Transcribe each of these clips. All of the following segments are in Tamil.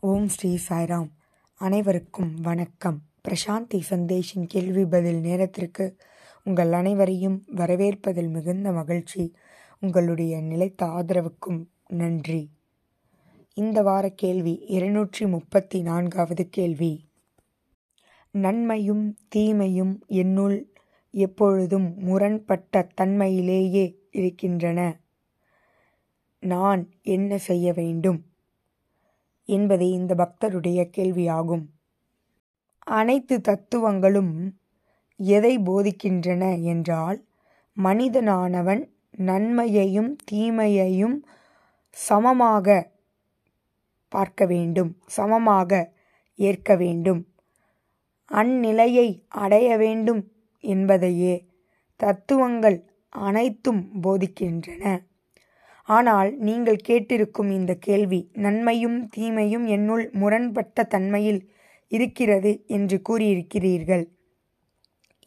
ஓம் ஸ்ரீ சாய்ராம். அனைவருக்கும் வணக்கம். பிரசாந்தி சந்தேஷின் கேள்வி பதில் நேரத்திற்கு உங்கள் அனைவரையும் வரவேற்பதில் மிகுந்த மகிழ்ச்சி. உங்களுடைய நிலைத்த ஆதரவுக்கும் நன்றி. இந்த வார கேள்வி இருநூற்றி முப்பத்தி நான்காவது கேள்வி. நன்மையும் தீமையும் என்னுள் எப்பொழுதும் முரண்பட்ட தன்மையிலேயே இருக்கின்றன. நான் என்ன செய்ய வேண்டும்? என்பதே இந்த பக்தருடைய கேள்வியாகும். அனைத்து தத்துவங்களும் எதை போதிக்கின்றன என்றால் மனிதனானவன் நன்மையையும் தீமையையும் சமமாக பார்க்க வேண்டும் சமமாக ஏற்க வேண்டும். அந்நிலையை அடைய வேண்டும் என்பதையே தத்துவங்கள் அனைத்தும் போதிக்கின்றன. ஆனால் நீங்கள் கேட்டிருக்கும் இந்த கேள்வி நன்மையும் தீமையும் என்னுள் முரண்பட்ட தன்மையில் இருக்கிறது என்று கூறியிருக்கிறீர்கள்.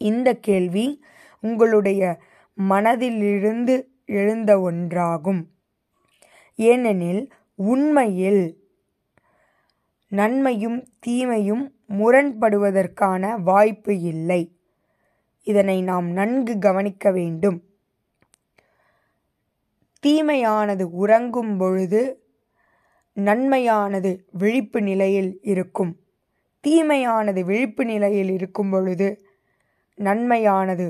இந்த கேள்வி உங்களுடைய மனதிலிருந்து எழுந்த ஒன்றாகும். ஏனெனில் உண்மையில் நன்மையும் தீமையும் முரண்படுவதற்கான வாய்ப்பு இல்லை. இதனை நாம் நன்கு கவனிக்க வேண்டும். தீமையானது உறங்கும் பொழுது நன்மையானது விழிப்பு நிலையில் இருக்கும். தீமையானது விழிப்பு நிலையில் இருக்கும் பொழுது நன்மையானது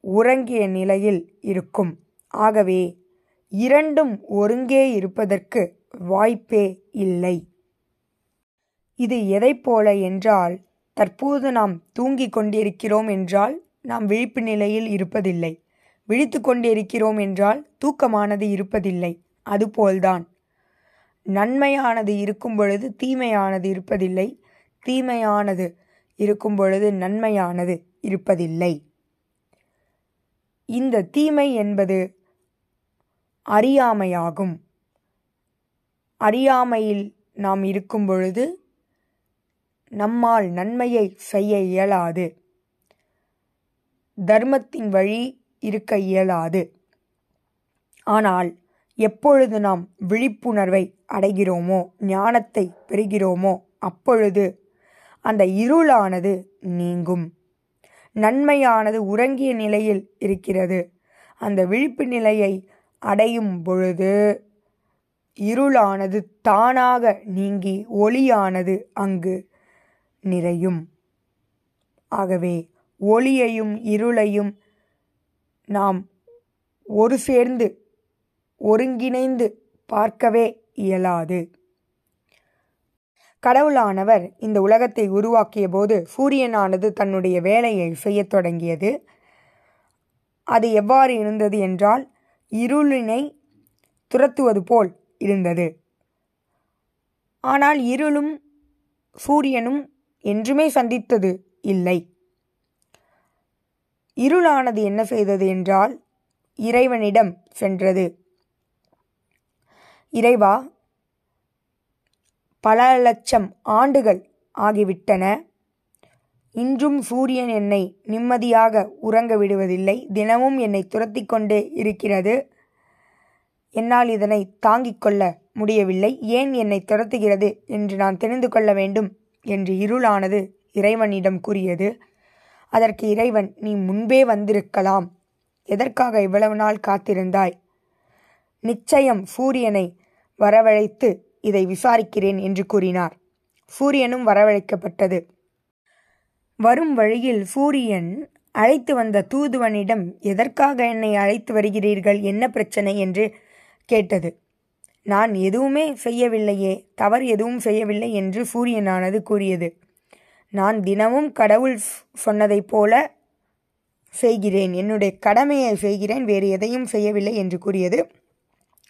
உறங்கிய நிலையில் இருக்கும். ஆகவே இரண்டும் ஒருங்கே இருப்பதற்கு வாய்ப்பே இல்லை. இது எதை போல என்றால் தற்போது நாம் தூங்கிக் கொண்டிருக்கிறோம் என்றால் நாம் விழிப்பு நிலையில் இருப்பதில்லை. விழித்து கொண்டிருக்கிறோம் என்றால் தூக்கமானது இருப்பதில்லை. அதுபோல்தான். நன்மையானது இருக்கும் பொழுது தீமையானது இருப்பதில்லை. தீமையானது இருக்கும் பொழுது நன்மையானது இருப்பதில்லை. இந்த தீமை என்பது அறியாமையாகும். அறியாமையில் நாம் இருக்கும் பொழுது நம்மால் நன்மையை செய்ய இயலாது. தர்மத்தின் வழி இருக்க இயலாது. ஆனால் எப்பொழுது நாம் விழிப்புணர்வை அடைகிறோமோ ஞானத்தை பெறுகிறோமோ அப்பொழுது அந்த இருளானது நீங்கும். நன்மையானது உறங்கிய நிலையில் இருக்கிறது. அந்த விழிப்பு நிலையை அடையும் பொழுது இருளானது தானாக நீங்கி ஒளியானது அங்கு நிறையும். ஆகவே ஒளியையும் இருளையும் நாம் ஒரு சேர்ந்து ஒருங்கிணைந்து பார்க்கவே இயலாது. கடவுளானவர் இந்த உலகத்தை உருவாக்கிய போது சூரியனானது தன்னுடைய வேலையை செய்யத் தொடங்கியது. அது எவ்வாறு இருந்தது என்றால் இருளினை துரத்துவது போல் இருந்தது. ஆனால் இருளும் சூரியனும் என்றுமே சந்தித்தது இல்லை. இருளானது என்ன செய்தது என்றால் இறைவனிடம் சென்றது. இறைவா பல லட்சம் ஆண்டுகள் ஆகிவிட்டன. இன்றும் சூரியன் என்னை நிம்மதியாக உறங்க விடுவதில்லை. தினமும் என்னை துரத்தி கொண்டே இருக்கிறது. என்னால் இதனை தாங்கிக் கொள்ள முடியவில்லை. ஏன் என்னை துரத்துகிறது என்று நான் தெரிந்து கொள்ள வேண்டும் என்று இருளானது இறைவனிடம் கூறியது. அதற்கு இறைவன் நீ முன்பே வந்திருக்கலாம். எதற்காக இவ்வளவு நாள் காத்திருந்தாய்? நிச்சயம் சூரியனை வரவழைத்து இதை விசாரிக்கிறேன் என்று கூறினார். சூரியனும் வரவழைக்கப்பட்டது. வரும் வழியில் சூரியன் அழைத்து வந்த தூதுவனிடம் எதற்காக என்னை அழைத்து வருகிறீர்கள்? என்ன பிரச்சனை? என்று கேட்டது. நான் எதுவுமே செய்யவில்லையே தவறு எதுவும் செய்யவில்லை என்று சூரியனானது கூறியது. நான் தினமும் கடவுள் சொன்னதைப் போல செய்கிறேன். என்னுடைய கடமையை செய்கிறேன். வேறு எதையும் செய்யவில்லை என்று கூறியது.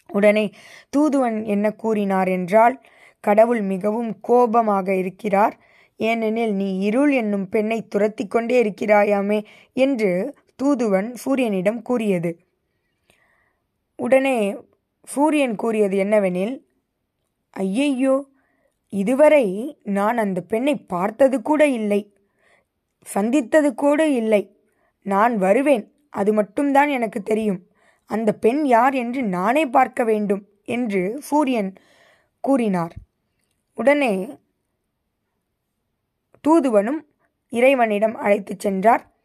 உடனே தூதுவன் என்ன கூறினார் என்றால் கடவுள் மிகவும் கோபமாக இருக்கிறார். ஏனெனில் நீ இருள் என்னும் பெண்ணை துரத்தி கொண்டே இருக்கிறாயாமே என்று தூதுவன் சூரியனிடம் கூறியது. உடனே சூரியன் கூறியது என்னவெனில் ஐயையோ இதுவரை நான் அந்த பெண்ணை பார்த்தது கூட இல்லை. சந்தித்தது கூட இல்லை. நான் வருவேன். அது மட்டும்தான் எனக்கு தெரியும். அந்த பெண் யார் என்று நானே பார்க்க வேண்டும் என்று சூரியன் கூறினார். உடனே தூதுவனும் இறைவனிடம் அழைத்துச் சென்றார்.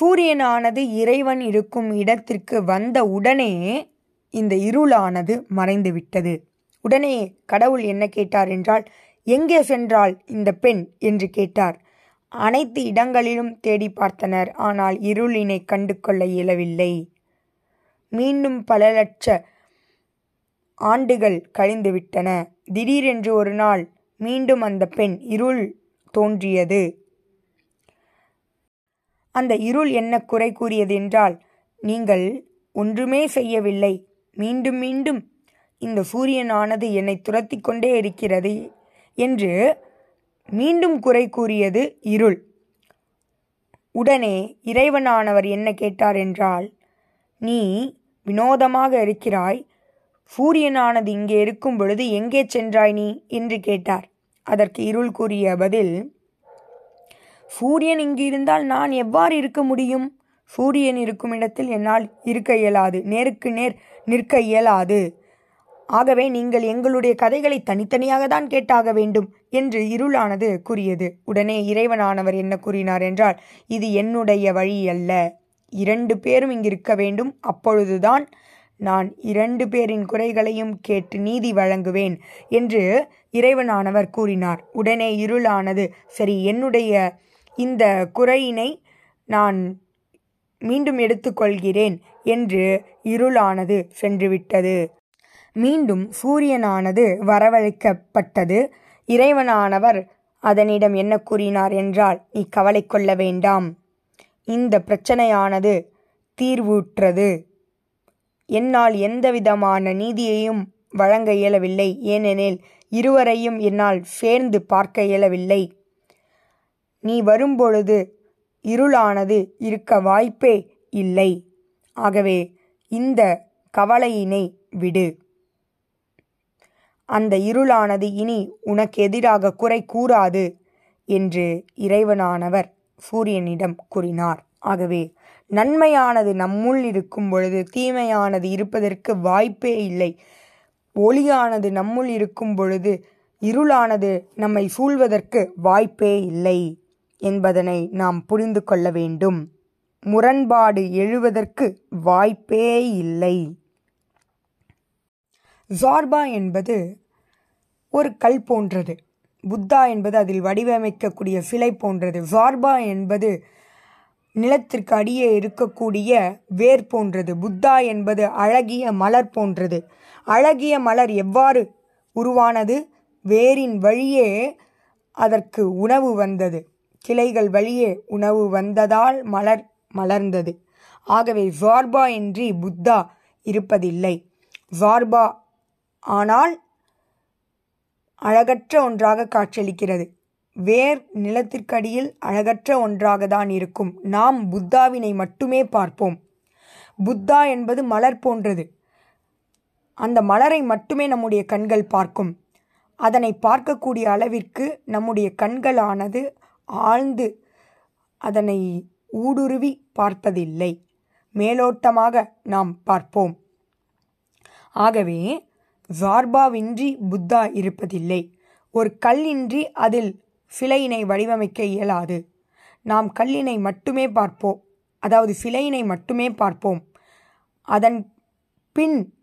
சூரியனானது இறைவன் இருக்கும் இடத்திற்கு வந்த உடனே இந்த இருளானது மறைந்து விட்டது உடனே கடவுள் என்ன கேட்டார் என்றால் எங்கே சென்றாள் இந்த பெண்? என்று கேட்டார். அனைத்து இடங்களிலும் தேடி பார்த்தனர் ஆனால் இருளினை கண்டு கொள்ள இயலவில்லை. மீண்டும் பல லட்ச ஆண்டுகள் கழிந்துவிட்டன. திடீரென்று ஒரு நாள் மீண்டும் அந்த பெண் இருள் தோன்றியது. அந்த இருள் என்ன குறை கூறியது என்றால் நீங்கள் ஒன்றுமே செய்யவில்லை. மீண்டும் மீண்டும் இந்த சூரியனானது என்னை துரத்தி கொண்டே இருக்கிறது என்று மீண்டும் குறை கூறியது இருள். உடனே இறைவனானவர் என்ன கேட்டார் என்றால் நீ வினோதமாக இருக்கிறாய். சூரியனானது இங்கே இருக்கும் பொழுது எங்கே சென்றாய் நீ? என்று கேட்டார். அதற்கு இருள் கூறிய பதில் சூரியன் இங்கு இருந்தால் நான் எவ்வாறு இருக்க முடியும்? சூரியன் இருக்கும் இடத்தில் என்னால் இருக்க இயலாது. நேருக்கு நேர் நிற்க இயலாது. ஆகவே நீங்கள் எங்களுடைய கதைகளை தனித்தனியாக தான் கேட்டாக வேண்டும் என்று இருளானது கூறியது. உடனே இறைவனானவர் என்ன கூறினார் என்றால் இது என்னுடைய வழி அல்ல. இரண்டு பேரும் இங்கிருக்க வேண்டும். அப்பொழுதுதான் நான் இரண்டு பேரின் குறைகளையும் கேட்டு நீதி வழங்குவேன் என்று இறைவனானவர் கூறினார். உடனே இருளானது சரி என்னுடைய இந்த குறையினை நான் மீண்டும் எடுத்துக்கொள்கிறேன் என்று இருளானது சென்றுவிட்டது. மீண்டும் சூரியனானது வரவழைக்கப்பட்டது. இறைவனானவர் அதனிடம் என்ன கூறினார் என்றால் நீ கவலை கொள்ள வேண்டாம். இந்த பிரச்சனையானது தீர்வுற்றது. என்னால் எந்தவிதமான நீதியையும் வழங்க இயலவில்லை. ஏனெனில் இருவரையும் என்னால் சேர்ந்து பார்க்க இயலவில்லை. நீ வரும்பொழுது இருளானது இருக்க வாய்ப்பே இல்லை. ஆகவே இந்த கவலையினை விடு. அந்த இருளானது இனி உனக்கு எதிராக குறை கூறாது என்று இறைவனானவர் சூரியனிடம் கூறினார். ஆகவே நன்மையானது நம்முள் இருக்கும் பொழுது தீமையானது இருப்பதற்கு வாய்ப்பே இல்லை. ஒளியானது நம்முள் இருக்கும் பொழுது இருளானது நம்மை சூழ்வதற்கு வாய்ப்பே இல்லை என்பதனை நாம் புரிந்து கொள்ள வேண்டும். முரண்பாடு எழுவதற்கு வாய்ப்பே இல்லை. ஜார்பா என்பது ஒரு கல் போன்றது. புத்தா என்பது அதில் வடிவமைக்கக்கூடிய சிலை போன்றது. ஜார்பா என்பது நிலத்திற்கு அடியே இருக்கக்கூடிய வேர் போன்றது. புத்தா என்பது அழகிய மலர் போன்றது. அழகிய மலர் எவ்வாறு உருவானது? வேரின் வழியே அதற்கு உணவு வந்தது. கிளைகள் வழியே உணவு வந்ததால் மலர் மலர்ந்தது. ஆகவே ஜார்பா இன்றி புத்தா இருப்பதில்லை. ஜார்பா ஆனால் அழகற்ற ஒன்றாக காட்சியளிக்கிறது. வேர் நிலத்திற்கடியில் அழகற்ற ஒன்றாக தான் இருக்கும். நாம் புத்தாவினை மட்டுமே பார்ப்போம். புத்தா என்பது மலர் போன்றது. அந்த மலரை மட்டுமே நம்முடைய கண்கள் பார்க்கும். அதனை பார்க்கக்கூடிய அளவிற்கு நம்முடைய கண்களானது ஆழ்ந்து அதனை ஊடுருவி பார்ப்பதில்லை மேலோட்டமாக நாம் பார்ப்போம். ஆகவே ஜார்பாவின்றி புத்தா இருப்பதில்லை. ஒரு கல்லின்றி அதில் சிலையினை வடிவமைக்க இயலாது. நாம் கல்லினை மட்டுமே பார்ப்போம். அதாவது சிலையினை மட்டுமே பார்ப்போம். அதன் பின்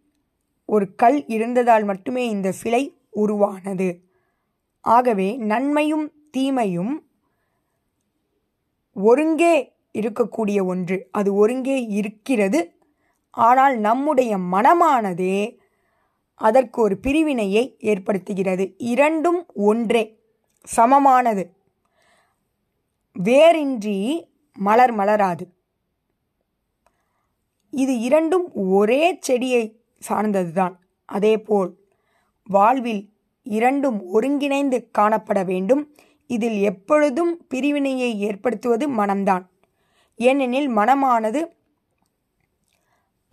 ஒரு கல் இருந்ததால் மட்டுமே இந்த சிலை உருவானது. ஆகவே நன்மையும் தீமையும் ஒருங்கே இருக்கக்கூடிய ஒன்று. அது ஒருங்கே இருக்கிறது. ஆனால் நம்முடைய மனமானதே அதற்கு ஒரு பிரிவினையை ஏற்படுத்துகிறது. இரண்டும் ஒன்றே. சமமானது. வேரின்றி மலர் மலராது. இது இரண்டும் ஒரே செடியை சார்ந்ததுதான். அதேபோல் வாழ்வில் இரண்டும் ஒருங்கிணைந்து காணப்பட வேண்டும். இதில் எப்பொழுதும் பிரிவினையை ஏற்படுத்துவது மனம்தான். ஏனெனில் மனமானது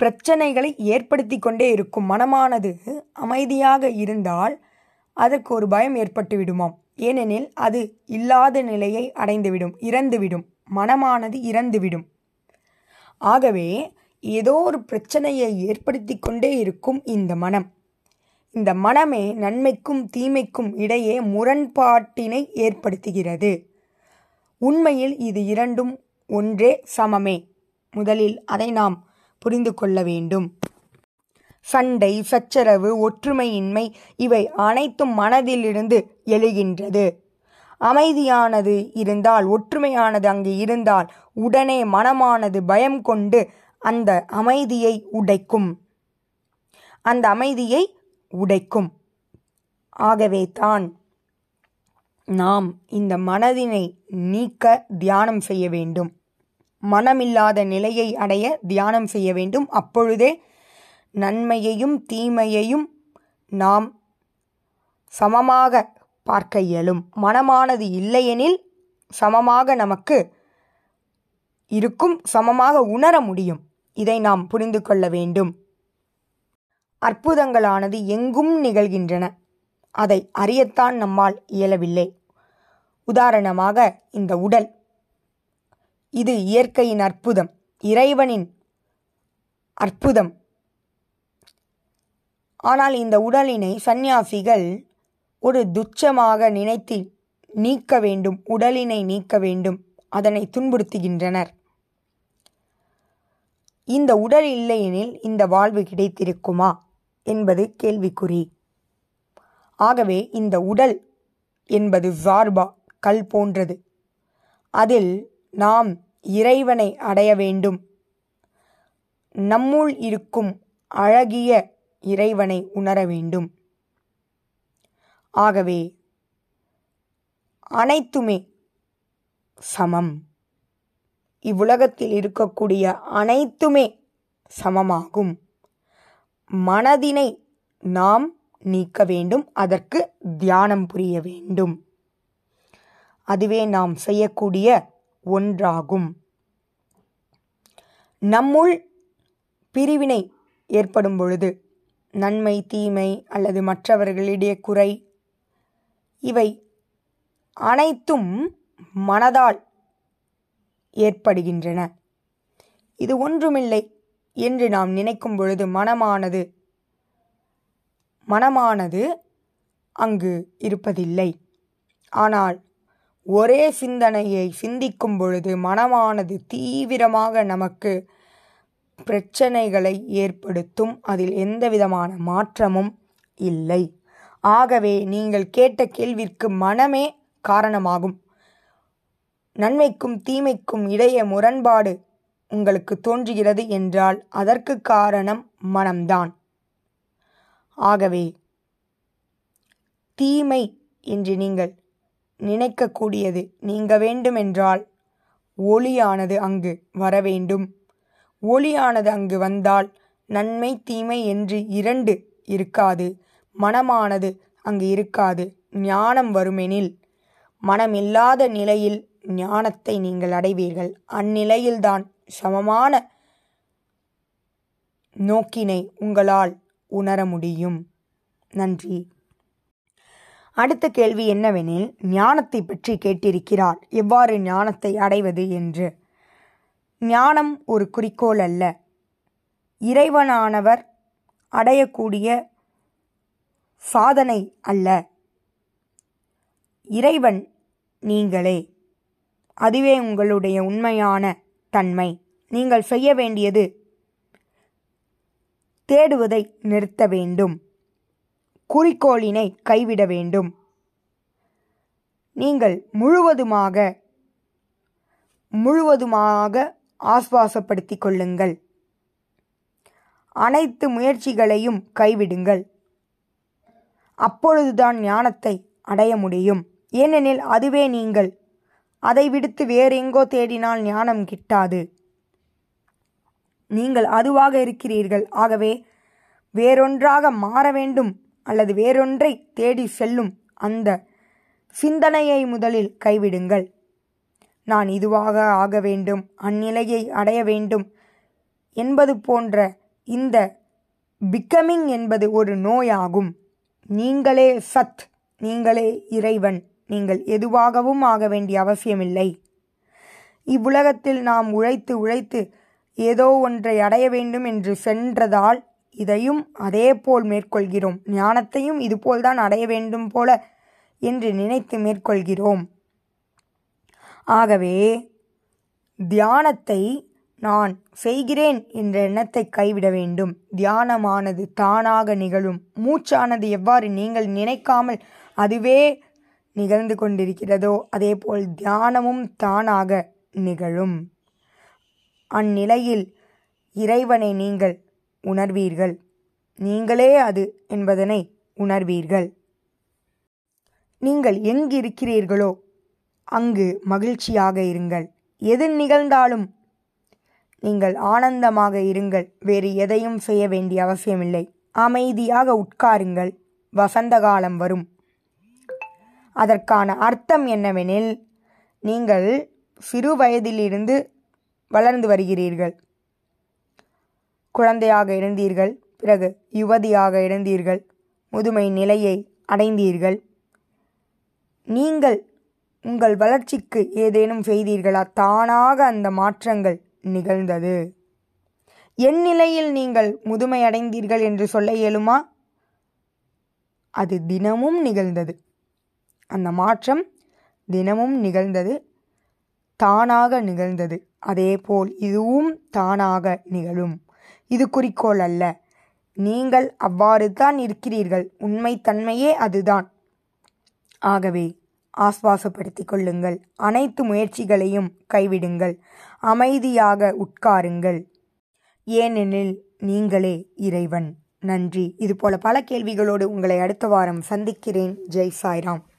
பிரச்சனைகளை ஏற்படுத்தி கொண்டே இருக்கும் மனமானது அமைதியாக இருந்தால் அதற்கு ஒரு பயம் ஏற்பட்டு விடுமாம். ஏனெனில் அது இல்லாத நிலையை அடைந்துவிடும் இறந்துவிடும். மனமானது இறந்துவிடும். ஆகவே ஏதோ ஒரு பிரச்சனையை ஏற்படுத்தி கொண்டே இருக்கும் இந்த மனம். இந்த மனமே நன்மைக்கும் தீமைக்கும் இடையே முரண்பாட்டினை ஏற்படுத்துகிறது. உண்மையில் இது இரண்டும் ஒன்றே சமமே. முதலில் அதை நாம் புரிந்து கொள்ள வேண்டும். சண்டை சச்சரவு ஒற்றுமையின்மை இவை அனைத்தும் மனதிலிருந்து எழுகின்றது. அமைதியானது இருந்தால் ஒற்றுமையானது அங்கு இருந்தால் உடனே மனமானது பயம் கொண்டு அந்த அமைதியை உடைக்கும். அந்த அமைதியை உடைக்கும். ஆகவே தான் நாம் இந்த மனதினை நீக்க தியானம் செய்ய வேண்டும். மனமில்லாத நிலையை அடைய தியானம் செய்ய வேண்டும். அப்பொழுதே நன்மையையும் தீமையையும் நாம் சமமாக பார்க்க இயலும். மனமானது இல்லையெனில் சமமாக நமக்கு இருக்கும் சமமாக உணர முடியும். இதை நாம் புரிந்து கொள்ள வேண்டும். அற்புதங்களானது எங்கும் நிகழ்கின்றன. அதை அறியத்தான் நம்மால் இயலவில்லை. உதாரணமாக இந்த உடல் இது இயற்கையின் அற்புதம். இறைவனின் அற்புதம். ஆனால் இந்த உடலினை சந்நியாசிகள் ஒரு துச்சமாக நினைத்து நீக்க வேண்டும் உடலினை நீக்க வேண்டும். அதனை துன்புறுத்துகின்றனர். இந்த உடல் இல்லையெனில் இந்த வாழ்வு கிடைத்திருக்குமா என்பது கேள்விக்குறி. ஆகவே இந்த உடல் என்பது ஜார்பா கல் போன்றது. அதில் நாம் இறைவனை அடைய வேண்டும். நம்முள் இருக்கும் அழகிய இறைவனை உணர வேண்டும். ஆகவே அனைத்துமே சமம். இவ்வுலகத்தில் இருக்கக்கூடிய அனைத்துமே சமமாகும். மனதினை நாம் நீக்க வேண்டும் அதற்கு தியானம் புரிய வேண்டும். அதுவே நாம் செய்யக்கூடிய ஒன்றாகும். நம்முள் பிரிவினை ஏற்படும் பொழுது நன்மை தீமை அல்லது மற்றவர்களிடையே குறை இவை அனைத்தும் மனதால் ஏற்படுகின்றன. இது ஒன்றுமில்லை என்று நாம் நினைக்கும் பொழுது மனமானது மனமானது அங்கு இருப்பதில்லை. ஆனால் ஒரே சிந்தனையை சிந்திக்கும் பொழுது மனமானது தீவிரமாக நமக்கு பிரச்சனைகளை ஏற்படுத்தும். அதில் எந்தவிதமான மாற்றமும் இல்லை. ஆகவே நீங்கள் கேட்ட கேள்விற்கு மனமே காரணமாகும். நன்மைக்கும் தீமைக்கும் இடையே முரண்பாடு உங்களுக்கு தோன்றுகிறது என்றால் அதற்கு காரணம் மனம்தான். ஆகவே தீமை என்று நீங்கள் நினைக்கக்கூடியது. நீங்க வேண்டுமென்றால் ஒளியானது அங்கு வர வேண்டும் ஒளியானது அங்கு வந்தால் நன்மை தீமை என்று இரண்டு இருக்காது. மனமானது அங்கு இருக்காது. ஞானம் வருமெனில் மனமில்லாத நிலையில் ஞானத்தை நீங்கள் அடைவீர்கள். அந்நிலையில்தான் சமமான நோக்கினை உங்களால் உணர முடியும். நன்றி. அடுத்த கேள்வி என்னவெனில் ஞானத்தை பற்றி கேட்டிருக்கிறார். எவ்வாறு ஞானத்தை அடைவது என்று. ஞானம் ஒரு குறிக்கோள் அல்ல. இறைவனானவர் அடையக்கூடிய சாதனை அல்ல. இறைவன் நீங்களே. அதுவே உங்களுடைய உண்மையான தன்மை. நீங்கள் செய்ய வேண்டியது தேடுவதை நிறுத்த வேண்டும். குறிக்கோளினை கைவிட வேண்டும். நீங்கள் முழுவதுமாக முழுவதுமாக ஆஸ்வாசப்படுத்திக் கொள்ளுங்கள். அனைத்து முயற்சிகளையும் கைவிடுங்கள். அப்பொழுதுதான் ஞானத்தை அடைய முடியும். ஏனெனில் அதுவே நீங்கள். அதை விடுத்து வேறெங்கோ தேடினால் ஞானம் கிட்டாது. நீங்கள் அதுவாக இருக்கிறீர்கள். ஆகவே வேறொன்றாக மாற வேண்டும். அல்லது வேறொன்றை தேடி செல்லும் அந்த சிந்தனையை முதலில் கைவிடுங்கள். நான் இதுவாக ஆக வேண்டும் அந்நிலையை அடைய வேண்டும் என்பது போன்ற இந்த பிக்கமிங் என்பது ஒரு நோயாகும். நீங்களே சத் நீங்களே இறைவன் நீங்கள் எதுவாகவும் ஆக வேண்டிய அவசியமில்லை. இவ்வுலகத்தில் நாம் உழைத்து உழைத்து ஏதோ ஒன்றை அடைய வேண்டும் என்று சென்றதால் இதையும் அதேபோல் மேற்கொள்கிறோம். ஞானத்தையும் இதுபோல்தான் அடைய வேண்டும் போல என்று நினைத்து மேற்கொள்கிறோம். ஆகவே தியானத்தை நான் செய்கிறேன் என்ற எண்ணத்தை கைவிட வேண்டும். தியானமானது தானாக நிகழும். மூச்சானது எவ்வாறு நீங்கள் நினைக்காமல் அதுவே நிகழ்ந்து கொண்டிருக்கிறதோ அதேபோல் தியானமும் தானாக நிகழும். அந்நிலையில் இறைவனை நீங்கள் உணர்வீர்கள். நீங்களே அது என்பதனை உணர்வீர்கள். நீங்கள் எங்கிருக்கிறீர்களோ அங்கு மகிழ்ச்சியாக இருங்கள். எது நிகழ்ந்தாலும் நீங்கள் ஆனந்தமாக இருங்கள். வேறு எதையும் செய்ய வேண்டிய அவசியமில்லை. அமைதியாக உட்காருங்கள். வசந்த காலம் வரும். அதற்கான அர்த்தம் என்னவெனில் நீங்கள் சிறு வயதிலிருந்து வளர்ந்து வருகிறீர்கள். குழந்தையாக இருந்தீர்கள் பிறகு யுவதியாக இருந்தீர்கள் முதுமை நிலையை அடைந்தீர்கள். நீங்கள் உங்கள் வளர்ச்சிக்கு ஏதேனும் செய்தீர்களா? தானாக அந்த மாற்றங்கள் நிகழ்ந்தது. என் நிலையில் நீங்கள் முதுமை அடைந்தீர்கள் என்று சொல்ல இயலுமா? அது தினமும் நிகழ்ந்தது. அந்த மாற்றம் தினமும் நிகழ்ந்தது தானாக நிகழ்ந்தது. அதேபோல் இதுவும் தானாக நிகழும். இது குறிக்கோள் அல்ல. நீங்கள் அவ்வாறு தான் இருக்கிறீர்கள். உண்மைத்தன்மையே அதுதான். ஆகவே ஆஸ்வாசப்படுத்திக் கொள்ளுங்கள். அனைத்து முயற்சிகளையும் கைவிடுங்கள். அமைதியாக உட்காருங்கள். ஏனெனில் நீங்களே இறைவன். நன்றி. இதுபோல பல கேள்விகளோடு உங்களை அடுத்த வாரம் சந்திக்கிறேன். ஜெய் சாய்ராம்.